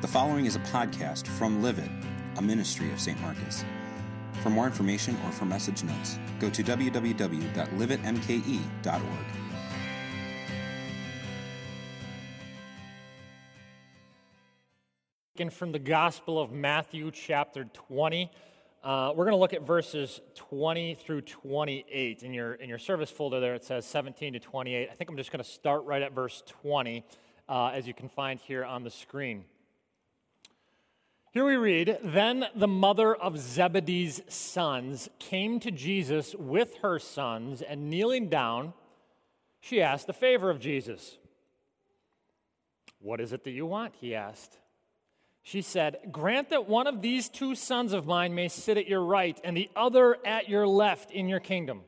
The following is a podcast from Live It, a ministry of St. Marcus. For more information or for message notes, go to www.liveitmke.org. Taken from the Gospel of Matthew, chapter 20. Uh, we're going to look at verses 20 through 28. In your, in your service folder there, it says 17 to 28. I think I'm just going to start right at verse 20, uh, as you can find here on the screen. Here we read Then the mother of Zebedee's sons came to Jesus with her sons, and kneeling down, she asked a favor of Jesus. What is it that you want? He asked. She said, Grant that one of these two sons of mine may sit at your right and the other at your left in your kingdom.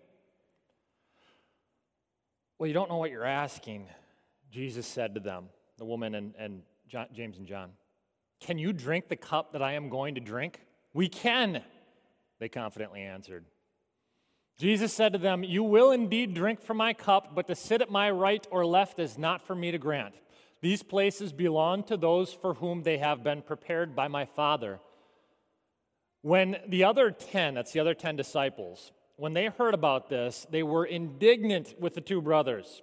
Well, you don't know what you're asking, Jesus said to them, the woman and, and John, James and John. Can you drink the cup that I am going to drink? We can, they confidently answered. Jesus said to them, You will indeed drink from my cup, but to sit at my right or left is not for me to grant. These places belong to those for whom they have been prepared by my Father. When the other 10, that's the other 10 disciples, when they heard about this, they were indignant with the two brothers.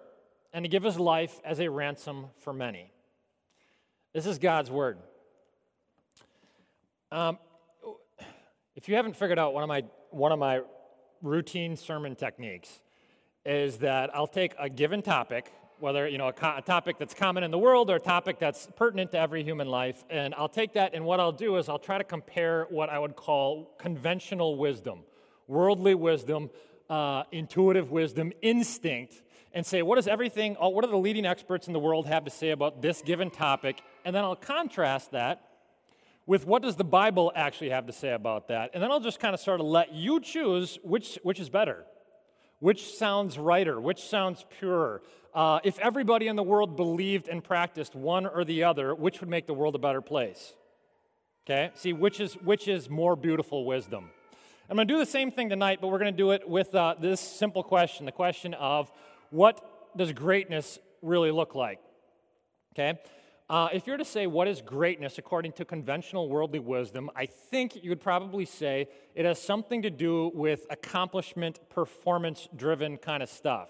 and to give his life as a ransom for many. This is God's word. Um, if you haven't figured out one of my one of my routine sermon techniques is that I'll take a given topic, whether you know a, co- a, topic that's common in the world or a topic that's pertinent to every human life, and I'll take that and what I'll do is I'll try to compare what I would call conventional wisdom, worldly wisdom, uh, intuitive wisdom, instinct, and say, what does everything, what do the leading experts in the world have to say about this given topic? And then I'll contrast that with what does the Bible actually have to say about that? And then I'll just kind of sort of let you choose which, which is better, which sounds righter, which sounds purer. Uh, if everybody in the world believed and practiced one or the other, which would make the world a better place? Okay, see, which is, which is more beautiful wisdom? I'm going to do the same thing tonight, but we're going to do it with uh, this simple question the question of what does greatness really look like? Okay? Uh, if you're to say what is greatness according to conventional worldly wisdom, I think you would probably say it has something to do with accomplishment, performance driven kind of stuff,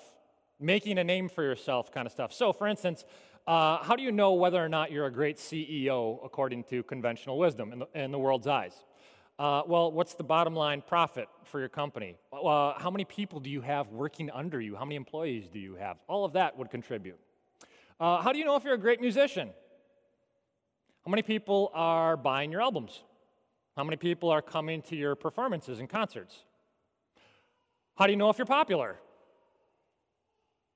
making a name for yourself kind of stuff. So, for instance, uh, how do you know whether or not you're a great CEO according to conventional wisdom in the, in the world's eyes? Uh, well, what's the bottom line profit for your company? Uh, how many people do you have working under you? How many employees do you have? All of that would contribute. Uh, how do you know if you're a great musician? How many people are buying your albums? How many people are coming to your performances and concerts? How do you know if you're popular?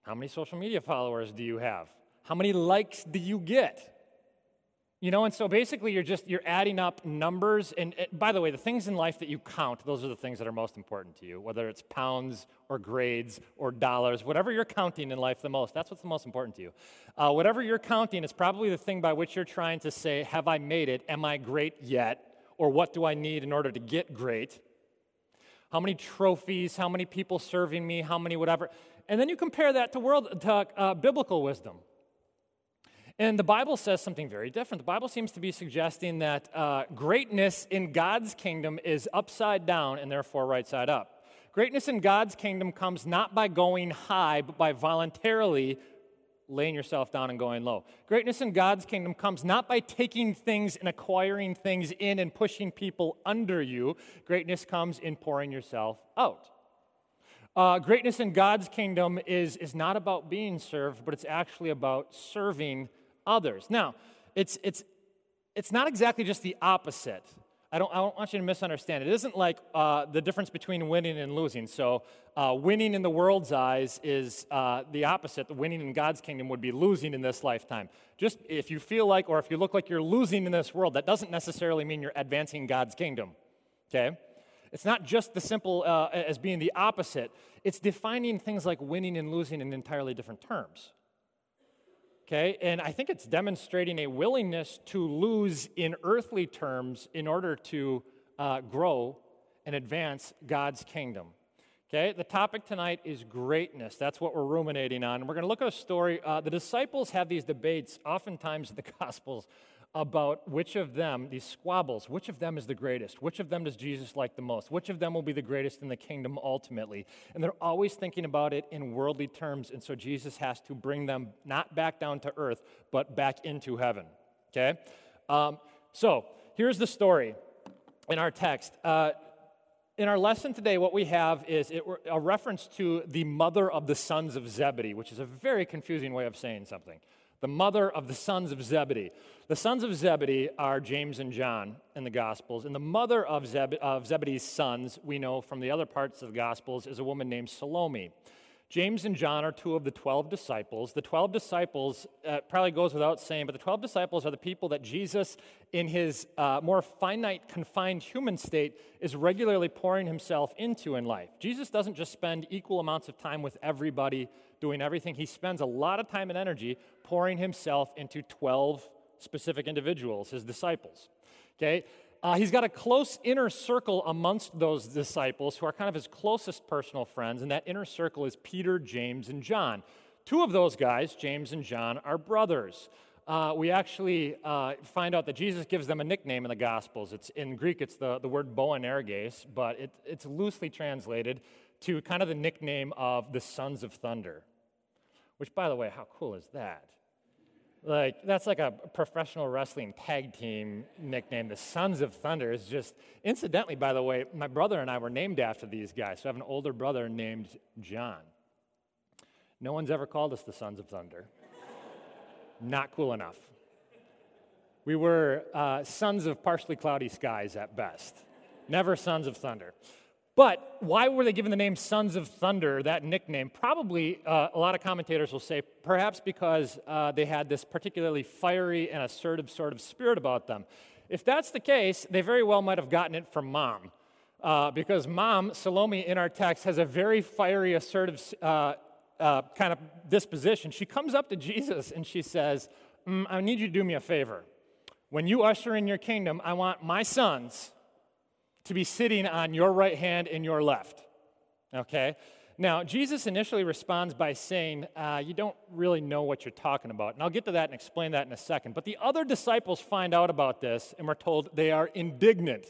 How many social media followers do you have? How many likes do you get? You know, and so basically you're just you're adding up numbers and, by the way, the things in life that you count, those are the things that are most important to you, whether it's pounds or grades or dollars, whatever you're counting in life the most, that's what's the most important to you. Uh, whatever you're counting is probably the thing by which you're trying to say, have I made it? Am I great yet? Or what do I need in order to get great? How many trophies? How many people serving me? How many whatever? And then you compare that to world to uh, biblical wisdom. And the Bible says something very different. The Bible seems to be suggesting that uh, greatness in God's kingdom is upside down and therefore right side up. Greatness in God's kingdom comes not by going high, but by voluntarily laying yourself down and going low. Greatness in God's kingdom comes not by taking things and acquiring things in and pushing people under you. Greatness comes in pouring yourself out. Uh, greatness in God's kingdom is, is not about being served, but it's actually about serving others. Now, it's, it's, it's not exactly just the opposite. I don't, I don't want you to misunderstand. It isn't like uh, the difference between winning and losing. So, uh, winning in the world's eyes is uh, the opposite. The winning in God's kingdom would be losing in this lifetime. Just if you feel like or if you look like you're losing in this world, that doesn't necessarily mean you're advancing God's kingdom. Okay? It's not just the simple uh, as being the opposite, it's defining things like winning and losing in entirely different terms. Okay, and I think it's demonstrating a willingness to lose in earthly terms in order to uh, grow and advance God's kingdom. Okay, the topic tonight is greatness. That's what we're ruminating on. And we're going to look at a story. Uh, the disciples have these debates, oftentimes in the Gospels, about which of them, these squabbles, which of them is the greatest? Which of them does Jesus like the most? Which of them will be the greatest in the kingdom ultimately? And they're always thinking about it in worldly terms. And so Jesus has to bring them not back down to earth, but back into heaven. Okay? Um, so here's the story in our text. Uh, in our lesson today, what we have is it, a reference to the mother of the sons of Zebedee, which is a very confusing way of saying something the mother of the sons of Zebedee. The sons of Zebedee are James and John in the Gospels, and the mother of, Zeb- of Zebedee's sons, we know from the other parts of the Gospels, is a woman named Salome. James and John are two of the 12 disciples. The 12 disciples, uh, probably goes without saying, but the 12 disciples are the people that Jesus, in his uh, more finite, confined human state, is regularly pouring himself into in life. Jesus doesn't just spend equal amounts of time with everybody doing everything, he spends a lot of time and energy pouring himself into 12 specific individuals, his disciples. Okay? Uh, he's got a close inner circle amongst those disciples who are kind of his closest personal friends, and that inner circle is Peter, James, and John. Two of those guys, James and John, are brothers. Uh, we actually uh, find out that Jesus gives them a nickname in the Gospels. It's in Greek, it's the, the word Boanerges, but it, it's loosely translated to kind of the nickname of the Sons of Thunder. Which, by the way, how cool is that? Like, that's like a professional wrestling tag team nickname. The Sons of Thunder is just, incidentally, by the way, my brother and I were named after these guys. So I have an older brother named John. No one's ever called us the Sons of Thunder. Not cool enough. We were uh, sons of partially cloudy skies at best, never sons of thunder. But why were they given the name Sons of Thunder, that nickname? Probably, uh, a lot of commentators will say, perhaps because uh, they had this particularly fiery and assertive sort of spirit about them. If that's the case, they very well might have gotten it from mom. Uh, because mom, Salome, in our text, has a very fiery, assertive uh, uh, kind of disposition. She comes up to Jesus and she says, mm, I need you to do me a favor. When you usher in your kingdom, I want my sons to be sitting on your right hand and your left. Okay? Now, Jesus initially responds by saying, uh, You don't really know what you're talking about. And I'll get to that and explain that in a second. But the other disciples find out about this and we're told they are indignant.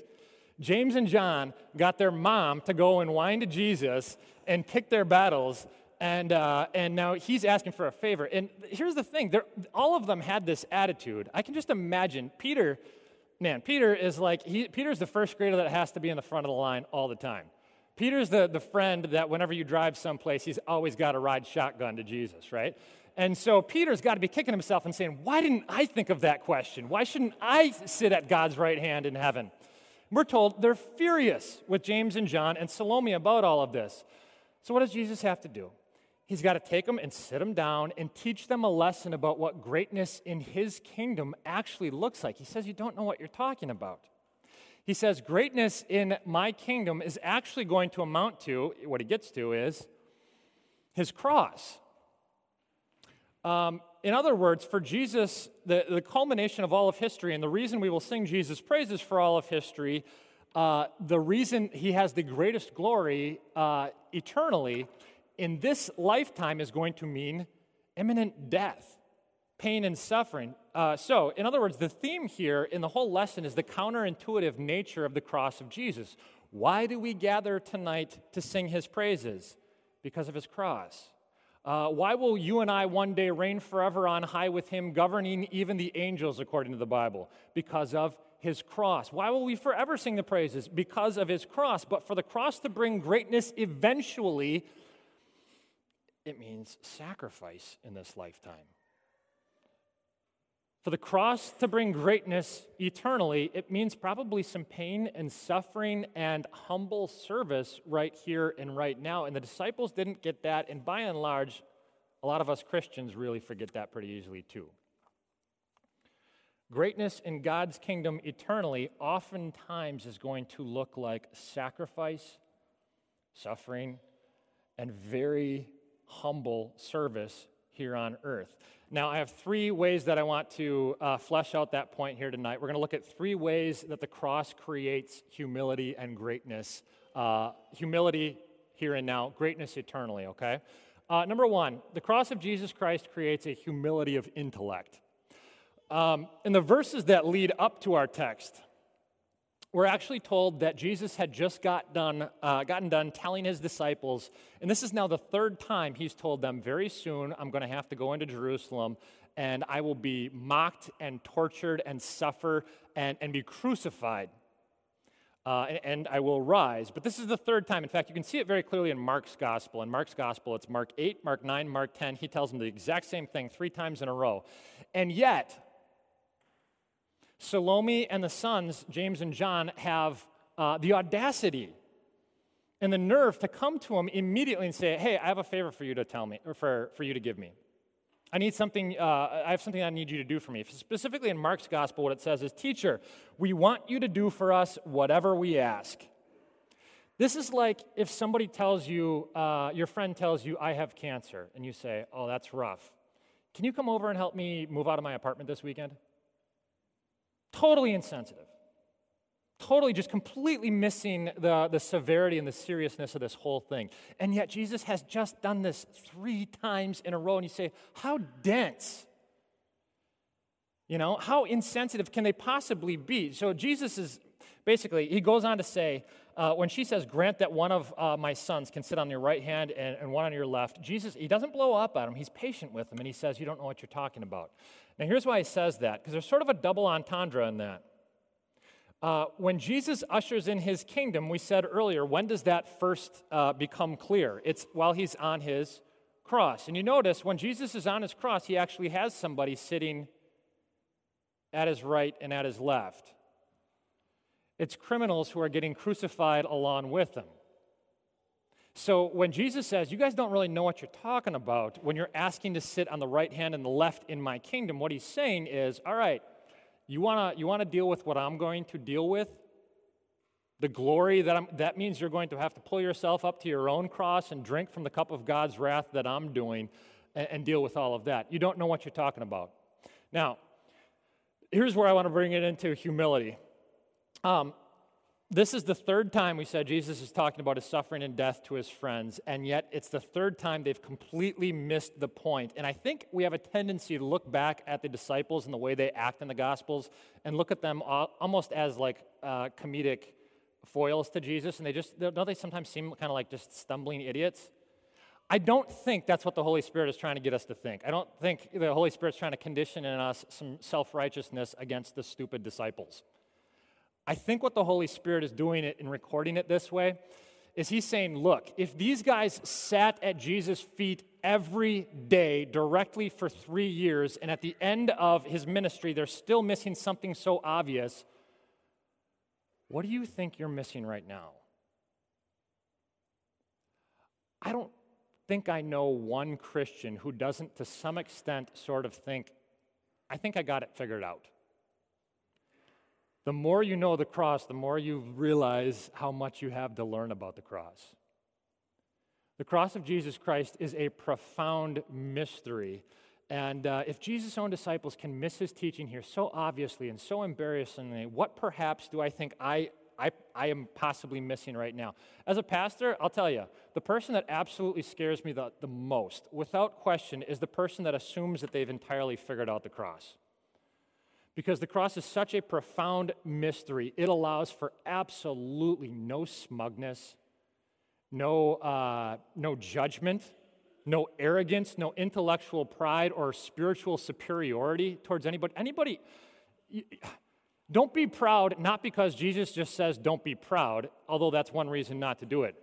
James and John got their mom to go and whine to Jesus and pick their battles. And, uh, and now he's asking for a favor. And here's the thing all of them had this attitude. I can just imagine Peter man, Peter is like, he, Peter's the first grader that has to be in the front of the line all the time. Peter's the, the friend that whenever you drive someplace, he's always got to ride shotgun to Jesus, right? And so Peter's got to be kicking himself and saying, Why didn't I think of that question? Why shouldn't I sit at God's right hand in heaven? We're told they're furious with James and John and Salome about all of this. So, what does Jesus have to do? He's got to take them and sit them down and teach them a lesson about what greatness in his kingdom actually looks like. He says, You don't know what you're talking about. He says, Greatness in my kingdom is actually going to amount to, what he gets to is his cross. Um, in other words, for Jesus, the, the culmination of all of history, and the reason we will sing Jesus' praises for all of history, uh, the reason he has the greatest glory uh, eternally in this lifetime is going to mean imminent death, pain, and suffering. Uh, so, in other words, the theme here in the whole lesson is the counterintuitive nature of the cross of Jesus. Why do we gather tonight to sing his praises? Because of his cross. Uh, why will you and I one day reign forever on high with him, governing even the angels, according to the Bible? Because of his cross. Why will we forever sing the praises? Because of his cross. But for the cross to bring greatness eventually, it means sacrifice in this lifetime. For the cross to bring greatness eternally, it means probably some pain and suffering and humble service right here and right now. And the disciples didn't get that. And by and large, a lot of us Christians really forget that pretty easily too. Greatness in God's kingdom eternally oftentimes is going to look like sacrifice, suffering, and very humble service here on earth. Now, I have three ways that I want to uh, flesh out that point here tonight. We're going to look at three ways that the cross creates humility and greatness. Uh, humility here and now, greatness eternally, okay? Uh, number one, the cross of Jesus Christ creates a humility of intellect. Um, in the verses that lead up to our text, we're actually told that Jesus had just got done, uh, gotten done telling his disciples, and this is now the third time he's told them, very soon I'm going to have to go into Jerusalem and I will be mocked and tortured and suffer and, and be crucified. Uh, and, and, I will rise. But this is the third time. In fact, you can see it very clearly in Mark's gospel. In Mark's gospel, it's Mark 8, Mark 9, Mark 10. He tells them the exact same thing three times in a row. And yet, Salome and the sons, James and John, have uh, the audacity and the nerve to come to him immediately and say, Hey, I have a favor for you to tell me, or for, for you to give me. I need something, uh, I have something I need you to do for me. Specifically in Mark's gospel, what it says is, Teacher, we want you to do for us whatever we ask. This is like if somebody tells you, uh, your friend tells you, I have cancer, and you say, Oh, that's rough. Can you come over and help me move out of my apartment this weekend? Totally insensitive. Totally just completely missing the, the severity and the seriousness of this whole thing. And yet Jesus has just done this three times in a row, and you say, How dense? You know, how insensitive can they possibly be? So Jesus is basically, he goes on to say, uh, when she says, Grant that one of uh, my sons can sit on your right hand and, and one on your left, Jesus, he doesn't blow up at him. He's patient with him, and he says, You don't know what you're talking about. Now, here's why he says that, because there's sort of a double entendre in that. Uh, when Jesus ushers in his kingdom, we said earlier, when does that first uh, become clear? It's while he's on his cross. And you notice when Jesus is on his cross, he actually has somebody sitting at his right and at his left. It's criminals who are getting crucified along with him. So when Jesus says, You guys don't really know what you're talking about when you're asking to sit on the right hand and the left in my kingdom, what he's saying is, All right, you want to you wanna deal with what I'm going to deal with? The glory that I'm, that means you're going to have to pull yourself up to your own cross and drink from the cup of God's wrath that I'm doing and, and deal with all of that. You don't know what you're talking about. Now, here's where I want to bring it into humility. Um, this is the third time we said Jesus is talking about his suffering and death to his friends, and yet it's the third time they've completely missed the point. And I think we have a tendency to look back at the disciples and the way they act in the Gospels and look at them almost as like uh, comedic foils to Jesus, and they just, don't they sometimes seem kind of like just stumbling idiots? I don't think that's what the Holy Spirit is trying to get us to think. I don't think the Holy Spirit's trying to condition in us some self righteousness against the stupid disciples. I think what the Holy Spirit is doing it in recording it this way is he's saying, look, if these guys sat at Jesus' feet every day directly for three years, and at the end of his ministry, they're still missing something so obvious, what do you think you're missing right now? I don't think I know one Christian who doesn't, to some extent, sort of think, I think I got it figured out. The more you know the cross, the more you realize how much you have to learn about the cross. The cross of Jesus Christ is a profound mystery. And uh, if Jesus' own disciples can miss his teaching here so obviously and so embarrassingly, what perhaps do I think I, I, I am possibly missing right now? As a pastor, I'll tell you, the person that absolutely scares me the, the most, without question, is the person that assumes that they've entirely figured out the cross because the cross is such a profound mystery. It allows for absolutely no smugness, no, uh, no judgment, no arrogance, no intellectual pride or spiritual superiority towards anybody. Anybody, don't be proud, not because Jesus just says don't be proud, although that's one reason not to do it.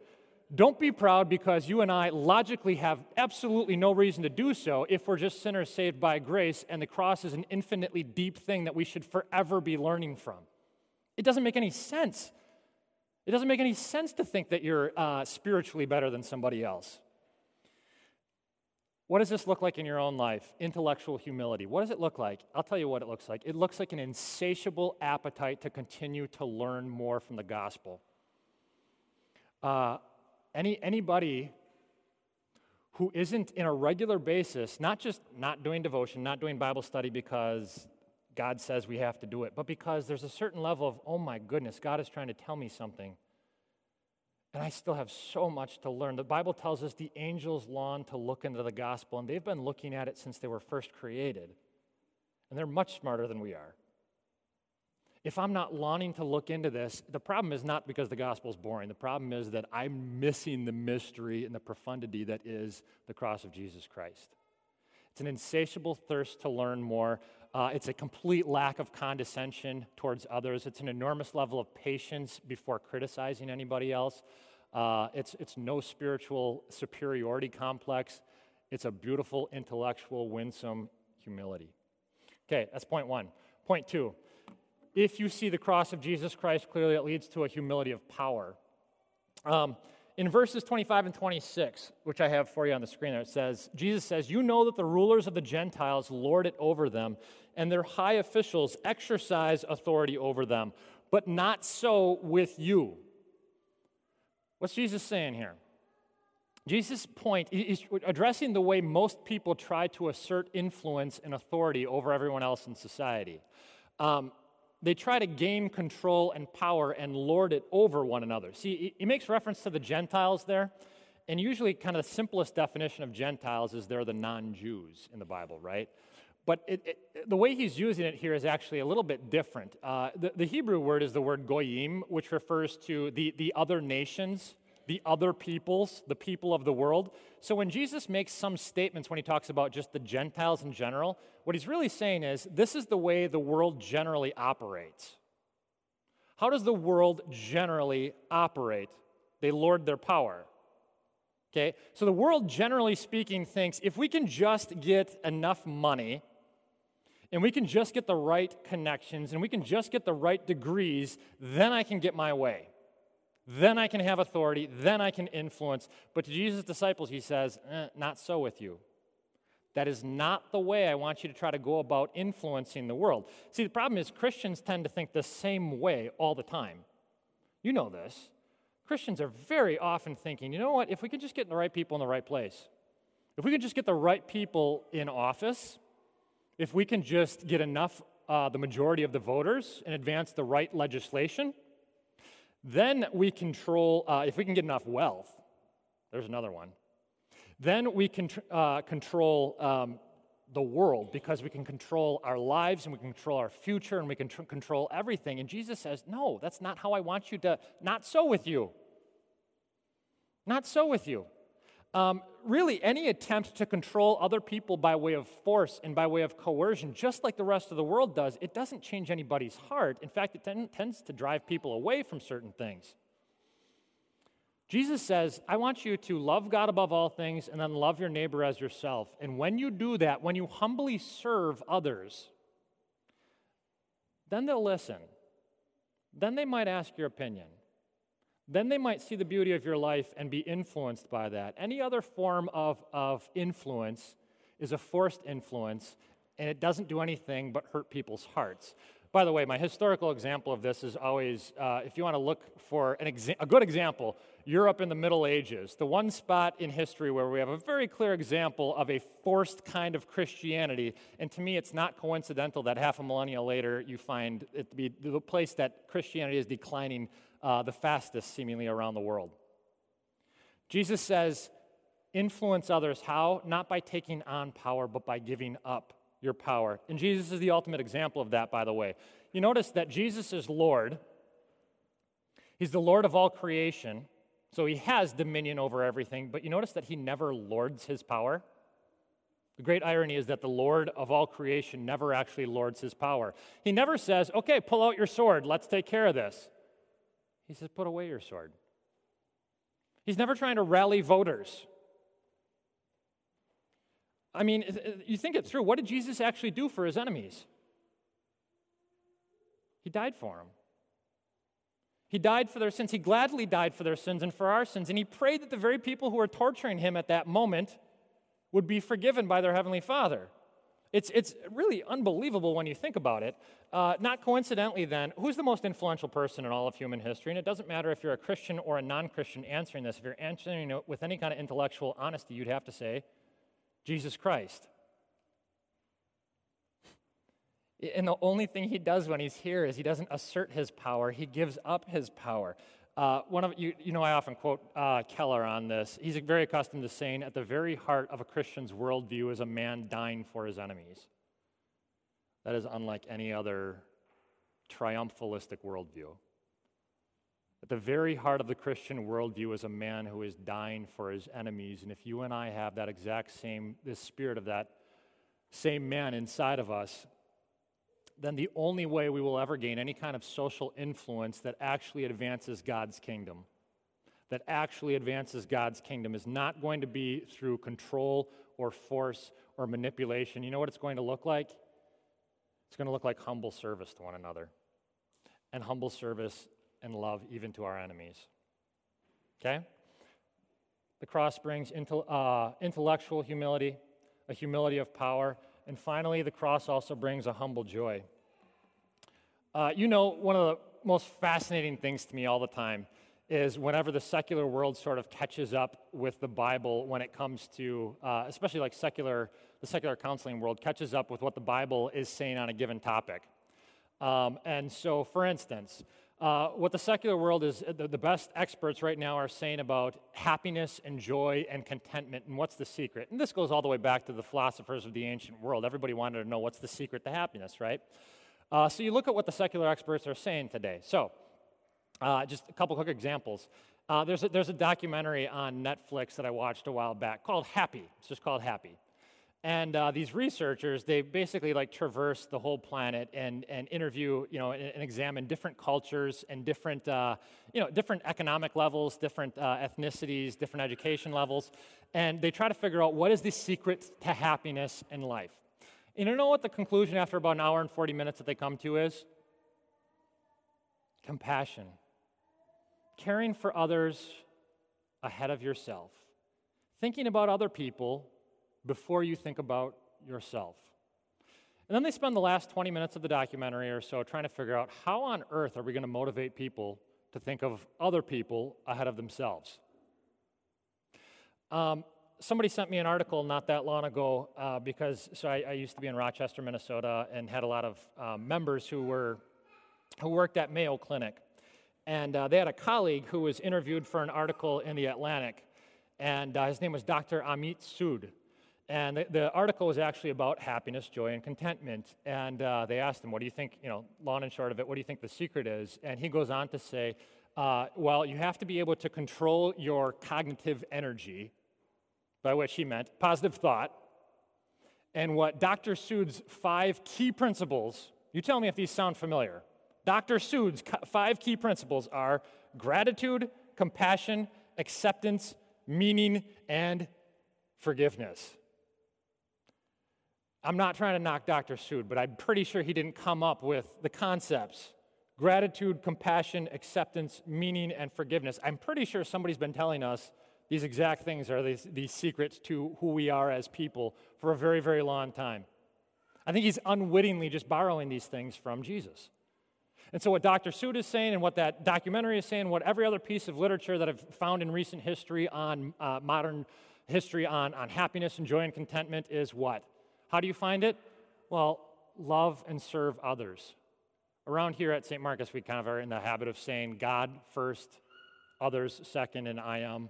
Don't be proud because you and I logically have absolutely no reason to do so if we're just sinners saved by grace and the cross is an infinitely deep thing that we should forever be learning from. It doesn't make any sense. It doesn't make any sense to think that you're uh, spiritually better than somebody else. What does this look like in your own life? Intellectual humility. What does it look like? I'll tell you what it looks like. It looks like an insatiable appetite to continue to learn more from the gospel. Uh, any, anybody who isn't in a regular basis, not just not doing devotion, not doing Bible study because God says we have to do it, but because there's a certain level of, oh my goodness, God is trying to tell me something. And I still have so much to learn. The Bible tells us the angels long to look into the gospel, and they've been looking at it since they were first created. And they're much smarter than we are if I'm not longing to look into this, the problem is not because the gospel is boring. The problem is that I'm missing the mystery and the profundity that is the cross of Jesus Christ. It's an insatiable thirst to learn more. Uh, it's a complete lack of condescension towards others. It's an enormous level of patience before criticizing anybody else. Uh, it's, it's no spiritual superiority complex. It's a beautiful, intellectual, winsome humility. Okay, that's point one. Point two if you see the cross of Jesus Christ clearly, it leads to a humility of power. Um, in verses 25 and 26, which I have for you on the screen there, it says, Jesus says, You know that the rulers of the Gentiles lord it over them, and their high officials exercise authority over them, but not so with you. What's Jesus saying here? Jesus' point is addressing the way most people try to assert influence and authority over everyone else in society. Um, they try to gain control and power and lord it over one another. See, he makes reference to the Gentiles there, and usually, kind of the simplest definition of Gentiles is they're the non Jews in the Bible, right? But it, it, the way he's using it here is actually a little bit different. Uh, the, the Hebrew word is the word goyim, which refers to the, the other nations the other peoples, the people of the world. So when Jesus makes some statements when he talks about just the Gentiles in general, what he's really saying is this is the way the world generally operates. How does the world generally operate? They lord their power. Okay? So the world, generally speaking, thinks if we can just get enough money and we can just get the right connections and we can just get the right degrees, then I can get my way. Then I can have authority. Then I can influence. But to Jesus' disciples, he says, eh, Not so with you. That is not the way I want you to try to go about influencing the world. See, the problem is Christians tend to think the same way all the time. You know this. Christians are very often thinking, you know what, if we could just get the right people in the right place, if we could just get the right people in office, if we can just get enough, uh, the majority of the voters, and advance the right legislation, then we control, uh, if we can get enough wealth, there's another one. Then we can uh, control um, the world because we can control our lives and we can control our future and we can tr- control everything. And Jesus says, No, that's not how I want you to, not so with you. Not so with you. Um, really, any attempt to control other people by way of force and by way of coercion, just like the rest of the world does, it doesn't change anybody's heart. In fact, it ten- tends to drive people away from certain things. Jesus says, I want you to love God above all things and then love your neighbor as yourself. And when you do that, when you humbly serve others, then they'll listen. Then they might ask your opinion then they might see the beauty of your life and be influenced by that. Any other form of, of influence is a forced influence, and it doesn't do anything but hurt people's hearts. By the way, my historical example of this is always uh, if you want to look for exa- a good example, Europe in the Middle Ages, the one spot in history where we have a very clear example of a forced kind of Christianity. And to me, it's not coincidental that half a millennia later you find it to be the place that Christianity is declining uh, the fastest, seemingly, around the world. Jesus says, influence others. How? Not by taking on power, but by giving up your power. And Jesus is the ultimate example of that, by the way. You notice that Jesus is Lord, He's the Lord of all creation. So he has dominion over everything, but you notice that he never lords his power? The great irony is that the Lord of all creation never actually lords his power. He never says, okay, pull out your sword, let's take care of this. He says, Put away your sword. He's never trying to rally voters. I mean, you think it through. What did Jesus actually do for his enemies? He died for them. He died for their sins. He gladly died for their sins and for our sins. And he prayed that the very people who were torturing him at that moment would be forgiven by their Heavenly Father. It's, it's really unbelievable when you think about it. Uh, not coincidentally, then, who's the most influential person in all of human history? And it doesn't matter if you're a Christian or a non Christian answering this. If you're answering it with any kind of intellectual honesty, you'd have to say Jesus Christ. And the only thing he does when he's here is he doesn't assert his power, he gives up his power. Uh, one of you, you know, I often quote uh, Keller on this. He's very accustomed to saying, at the very heart of a Christian's worldview is a man dying for his enemies. That is unlike any other triumphalistic worldview. At the very heart of the Christian worldview is a man who is dying for his enemies. And if you and I have that exact same, this spirit of that same man inside of us, then the only way we will ever gain any kind of social influence that actually advances God's kingdom, that actually advances God's kingdom, is not going to be through control or force or manipulation. You know what it's going to look like? It's going to look like humble service to one another, and humble service and love even to our enemies. Okay? The cross brings uh, intellectual humility, a humility of power, and finally, the cross also brings a humble joy. Uh, you know, one of the most fascinating things to me all the time is whenever the secular world sort of catches up with the Bible when it comes to, uh, especially like secular, the secular counseling world catches up with what the Bible is saying on a given topic. Um, and so, for instance, uh, what the secular world is, the, the best experts right now are saying about happiness and joy and contentment and what's the secret. And this goes all the way back to the philosophers of the ancient world. Everybody wanted to know what's the secret to happiness, right? Uh, so you look at what the secular experts are saying today. So, uh, just a couple quick examples. Uh, there's, a, there's a documentary on Netflix that I watched a while back called Happy. It's just called Happy. And uh, these researchers, they basically like traverse the whole planet and, and interview, you know, and, and examine different cultures and different, uh, you know, different economic levels, different uh, ethnicities, different education levels. And they try to figure out what is the secret to happiness in life. And you know what the conclusion after about an hour and 40 minutes that they come to is? Compassion. Caring for others ahead of yourself. Thinking about other people before you think about yourself. And then they spend the last 20 minutes of the documentary or so trying to figure out how on earth are we going to motivate people to think of other people ahead of themselves. Um, somebody sent me an article not that long ago uh, because so I, I, used to be in Rochester, Minnesota, and had a lot of um, members who were who worked at Mayo Clinic, and uh, they had a colleague who was interviewed for an article in the Atlantic, and uh, his name was Dr. Amit Sood. And the, the, article was actually about happiness, joy, and contentment. And uh, they asked him, What do you think, you know, long and short of it, what do you think the secret is? And he goes on to say, uh, Well, you have to be able to control your cognitive energy by which he meant positive thought, and what Dr. Sood's five key principles, you tell me if these sound familiar. Dr. Sood's five key principles are gratitude, compassion, acceptance, meaning, and forgiveness. I'm not trying to knock Dr. Sood, but I'm pretty sure he didn't come up with the concepts gratitude, compassion, acceptance, meaning, and forgiveness. I'm pretty sure somebody's been telling us these exact things are these, these secrets to who we are as people for a very, very long time. I think he's unwittingly just borrowing these things from Jesus. And so, what Dr. Sood is saying, and what that documentary is saying, what every other piece of literature that I've found in recent history on uh, modern history on, on happiness and joy and contentment is what? How do you find it? Well, love and serve others. Around here at St. Marcus, we kind of are in the habit of saying God first, others second, and I am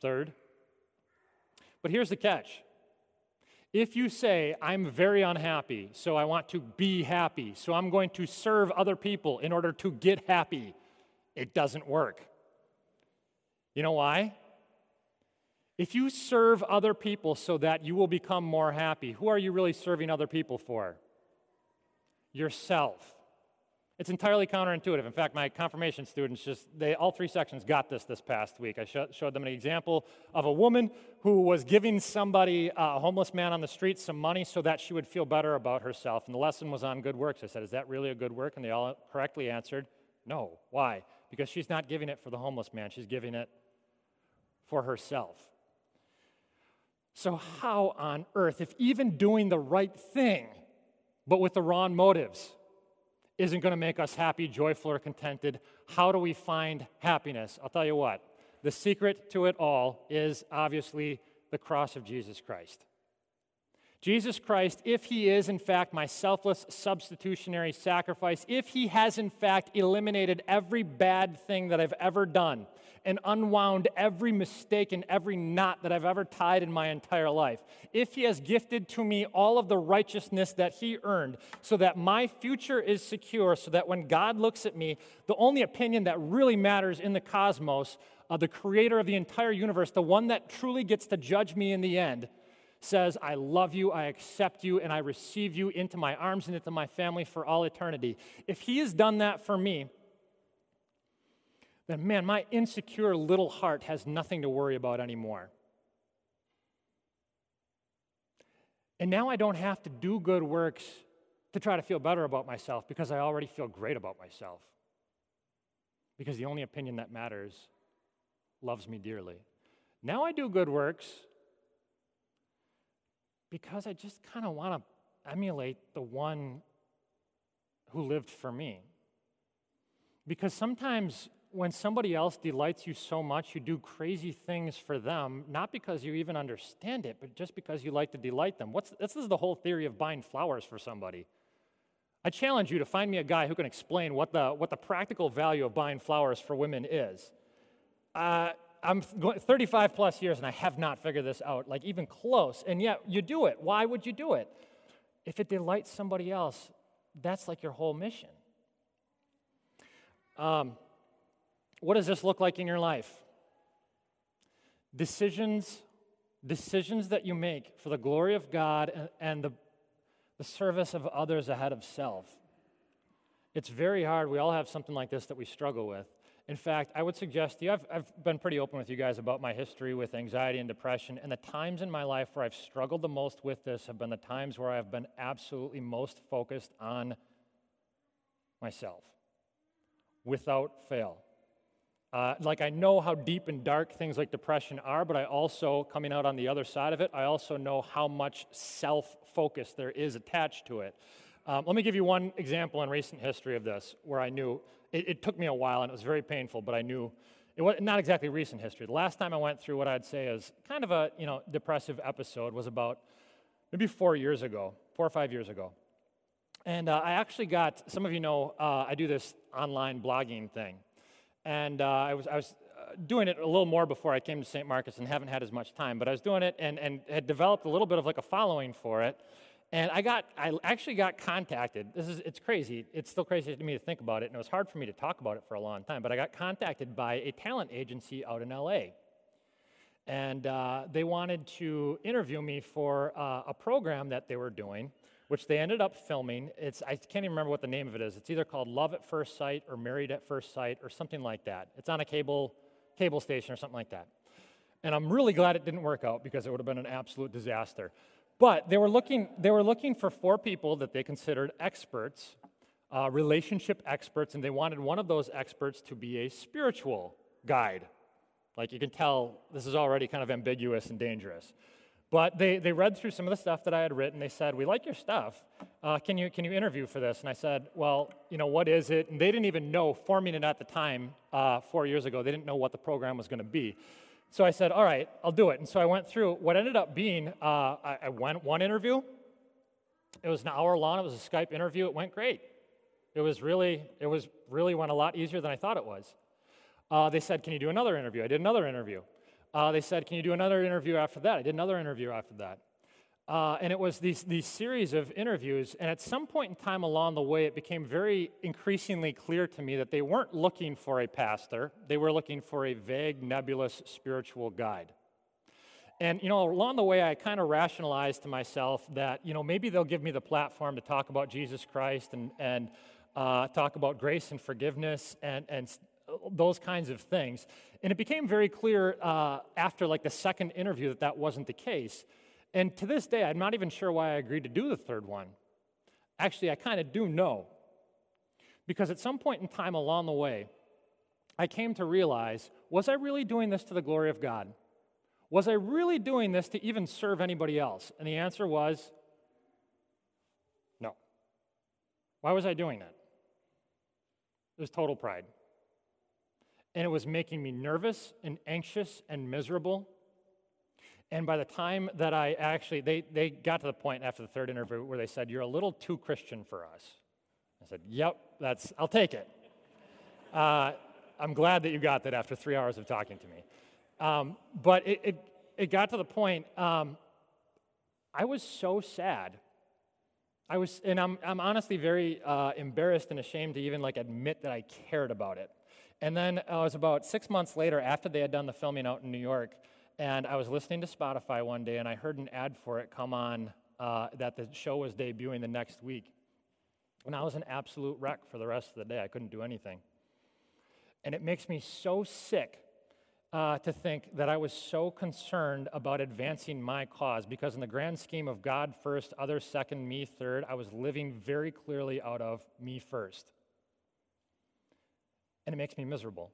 Third, but here's the catch. If you say, I'm very unhappy, so I want to be happy, so I'm going to serve other people in order to get happy, it doesn't work. You know why? If you serve other people so that you will become more happy, who are you really serving other people for? Yourself. It's entirely counterintuitive. In fact, my confirmation students just, they, all three sections got this this past week. I sh- showed them an example of a woman who was giving somebody, uh, a homeless man on the street, some money so that she would feel better about herself. And the lesson was on good works. I said, Is that really a good work? And they all correctly answered, No. Why? Because she's not giving it for the homeless man, she's giving it for herself. So, how on earth, if even doing the right thing, but with the wrong motives, isn't going to make us happy, joyful, or contented. How do we find happiness? I'll tell you what, the secret to it all is obviously the cross of Jesus Christ. Jesus Christ, if he is in fact my selfless substitutionary sacrifice, if he has in fact eliminated every bad thing that I've ever done, and unwound every mistake and every knot that I've ever tied in my entire life. If He has gifted to me all of the righteousness that He earned, so that my future is secure, so that when God looks at me, the only opinion that really matters in the cosmos, uh, the creator of the entire universe, the one that truly gets to judge me in the end, says, I love you, I accept you, and I receive you into my arms and into my family for all eternity. If He has done that for me, then man, my insecure little heart has nothing to worry about anymore. And now I don't have to do good works to try to feel better about myself because I already feel great about myself. Because the only opinion that matters loves me dearly. Now I do good works because I just kind of want to emulate the one who lived for me. Because sometimes when somebody else delights you so much, you do crazy things for them, not because you even understand it, but just because you like to delight them. What's, this is the whole theory of buying flowers for somebody. I challenge you to find me a guy who can explain what the, what the practical value of buying flowers for women is. Uh, I'm 35 plus years and I have not figured this out, like even close. And yet you do it. Why would you do it? If it delights somebody else, that's like your whole mission. Um, what does this look like in your life? Decisions, decisions that you make for the glory of God and, and the, the service of others ahead of self. It's very hard. We all have something like this that we struggle with. In fact, I would suggest to you, I've, I've been pretty open with you guys about my history with anxiety and depression, and the times in my life where I've struggled the most with this have been the times where I've been absolutely most focused on myself without fail. Uh, like, I know how deep and dark things like depression are, but I also, coming out on the other side of it, I also know how much self focus there is attached to it. Um, let me give you one example in recent history of this where I knew it, it, took me a while and it was very painful, but I knew it was not exactly recent history. The last time I went through what I'd say is kind of a you know depressive episode was about maybe four years ago, four or five years ago. And uh, I actually got, some of you know, uh, I do this online blogging thing. And uh, I was, I was uh, doing it a little more before I came to St. Marcus and haven't had as much time, but I was doing it and, and had developed a little bit of like a following for it. And I got, I actually got contacted. This is, it's crazy. It's still crazy to me to think about it, and it was hard for me to talk about it for a long time. But I got contacted by a talent agency out in LA, and uh, they wanted to interview me for uh, a program that they were doing which they ended up filming. It's, I can't even remember what the name of it is. It's either called Love at First Sight or Married at First Sight or something like that. It's on a cable, cable station or something like that. And I'm really glad it didn't work out because it would have been an absolute disaster. But they were looking, they were looking for four people that they considered experts, uh, relationship experts, and they wanted one of those experts to be a spiritual guide. Like you can tell, this is already kind of ambiguous and dangerous. But they, they read through some of the stuff that I had written. They said, We like your stuff. Uh, can, you, can you interview for this? And I said, Well, you know, what is it? And they didn't even know, forming it at the time, uh, four years ago, they didn't know what the program was going to be. So I said, All right, I'll do it. And so I went through what ended up being uh, I, I went one interview. It was an hour long. It was a Skype interview. It went great. It was really, it was really went a lot easier than I thought it was. Uh, they said, Can you do another interview? I did another interview. Uh, they said, Can you do another interview after that? I did another interview after that. Uh, and it was these, these series of interviews. And at some point in time along the way, it became very increasingly clear to me that they weren't looking for a pastor, they were looking for a vague, nebulous spiritual guide. And, you know, along the way, I kind of rationalized to myself that, you know, maybe they'll give me the platform to talk about Jesus Christ and, and uh, talk about grace and forgiveness and, and those kinds of things. And it became very clear uh, after like the second interview that that wasn't the case. And to this day, I'm not even sure why I agreed to do the third one. Actually, I kind of do know. Because at some point in time along the way, I came to realize was I really doing this to the glory of God? Was I really doing this to even serve anybody else? And the answer was no. Why was I doing that? It was total pride. And it was making me nervous and anxious and miserable. And by the time that I actually, they, they got to the point after the third interview where they said, You're a little too Christian for us. I said, Yep, that's, I'll take it. Uh, I'm glad that you got that after three hours of talking to me. Um, but it, it, it, got to the point, um, I was so sad. I was, and I'm, I'm honestly very uh, embarrassed and ashamed to even like admit that I cared about it. And then uh, it was about six months later, after they had done the filming out in New York, and I was listening to Spotify one day, and I heard an ad for it come on uh, that the show was debuting the next week. And I was an absolute wreck for the rest of the day. I couldn't do anything. And it makes me so sick uh, to think that I was so concerned about advancing my cause because, in the grand scheme of God first, others second, me third, I was living very clearly out of me first. And it makes me miserable.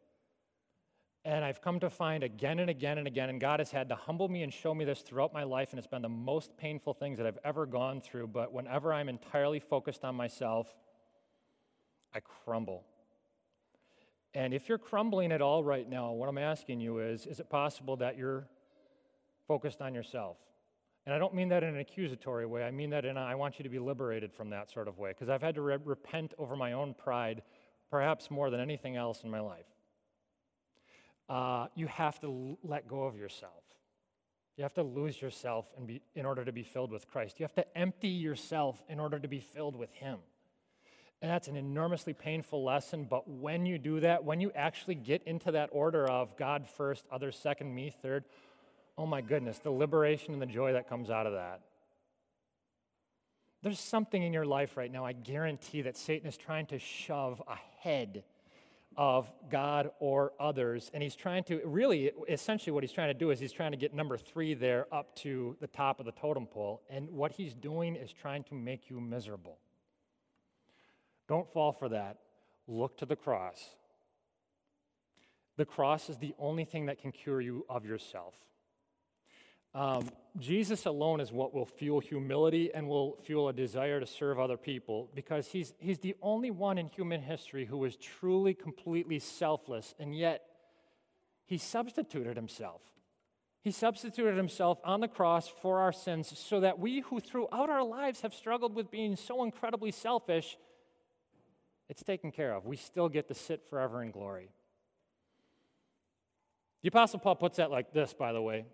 And I've come to find again and again and again, and God has had to humble me and show me this throughout my life, and it's been the most painful things that I've ever gone through. But whenever I'm entirely focused on myself, I crumble. And if you're crumbling at all right now, what I'm asking you is is it possible that you're focused on yourself? And I don't mean that in an accusatory way. I mean that in a, I want you to be liberated from that sort of way because I've had to re- repent over my own pride, perhaps more than anything else in my life. Uh, you have to l- let go of yourself. You have to lose yourself and be, in order to be filled with Christ. You have to empty yourself in order to be filled with Him. And that's an enormously painful lesson, but when you do that, when you actually get into that order of God first, others second, me third, oh my goodness, the liberation and the joy that comes out of that. There's something in your life right now, I guarantee, that Satan is trying to shove ahead of God or others. And he's trying to, really, essentially, what he's trying to do is he's trying to get number three there up to the top of the totem pole. And what he's doing is trying to make you miserable. Don't fall for that. Look to the cross. The cross is the only thing that can cure you of yourself. Um, Jesus alone is what will fuel humility and will fuel a desire to serve other people because he's, he's the only one in human history who was truly, completely selfless, and yet he substituted himself. He substituted himself on the cross for our sins so that we who throughout our lives have struggled with being so incredibly selfish it's taken care of. We still get to sit forever in glory. The Apostle Paul puts that like this, by the way.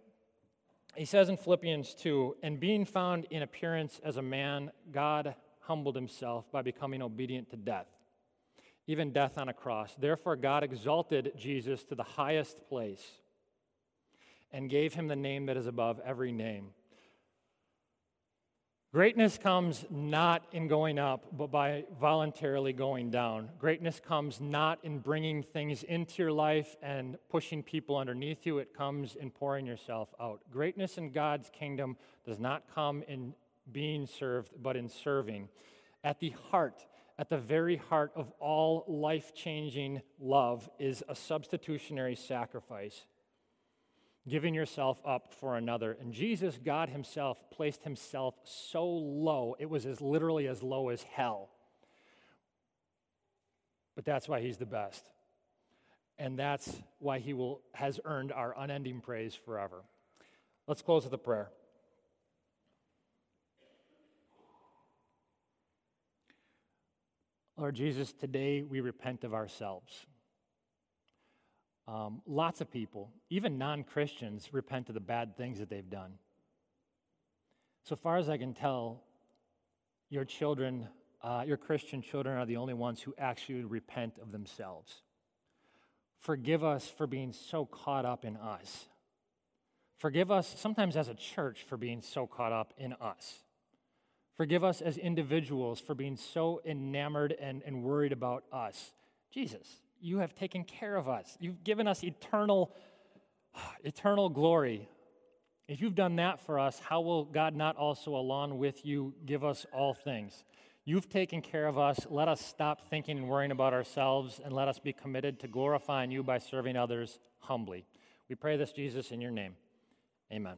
He says in Philippians 2 And being found in appearance as a man, God humbled himself by becoming obedient to death, even death on a cross. Therefore, God exalted Jesus to the highest place and gave him the name that is above every name Greatness comes not in going up, but by voluntarily going down. Greatness comes not in bringing things into your life and pushing people underneath you. It comes in pouring yourself out. Greatness in God's kingdom does not come in being served, but in serving. At the heart, at the very heart of all life changing love is a substitutionary sacrifice giving yourself up for another. And Jesus, God Himself, placed Himself so low, it was as literally as low as hell. But that's why He's the best. And that's why He will, has earned our unending praise forever. Let's close with a prayer. Lord Jesus, today we repent of ourselves. Um, lots of people, even non Christians, repent of the bad things that they've done. So far as I can tell, your children, uh, your Christian children, are the only ones who actually repent of themselves. Forgive us for being so caught up in us. Forgive us sometimes as a church for being so caught up in us. Forgive us as individuals for being so enamored and, and worried about us. Jesus, you have taken care of us. You've given us eternal, eternal glory. If you've done that for us, how will God not also, along with you, give us all things? You've taken care of us. Let us stop thinking and worrying about ourselves and let us be committed to glorifying you by serving others humbly. We pray this, Jesus, in your name. Amen.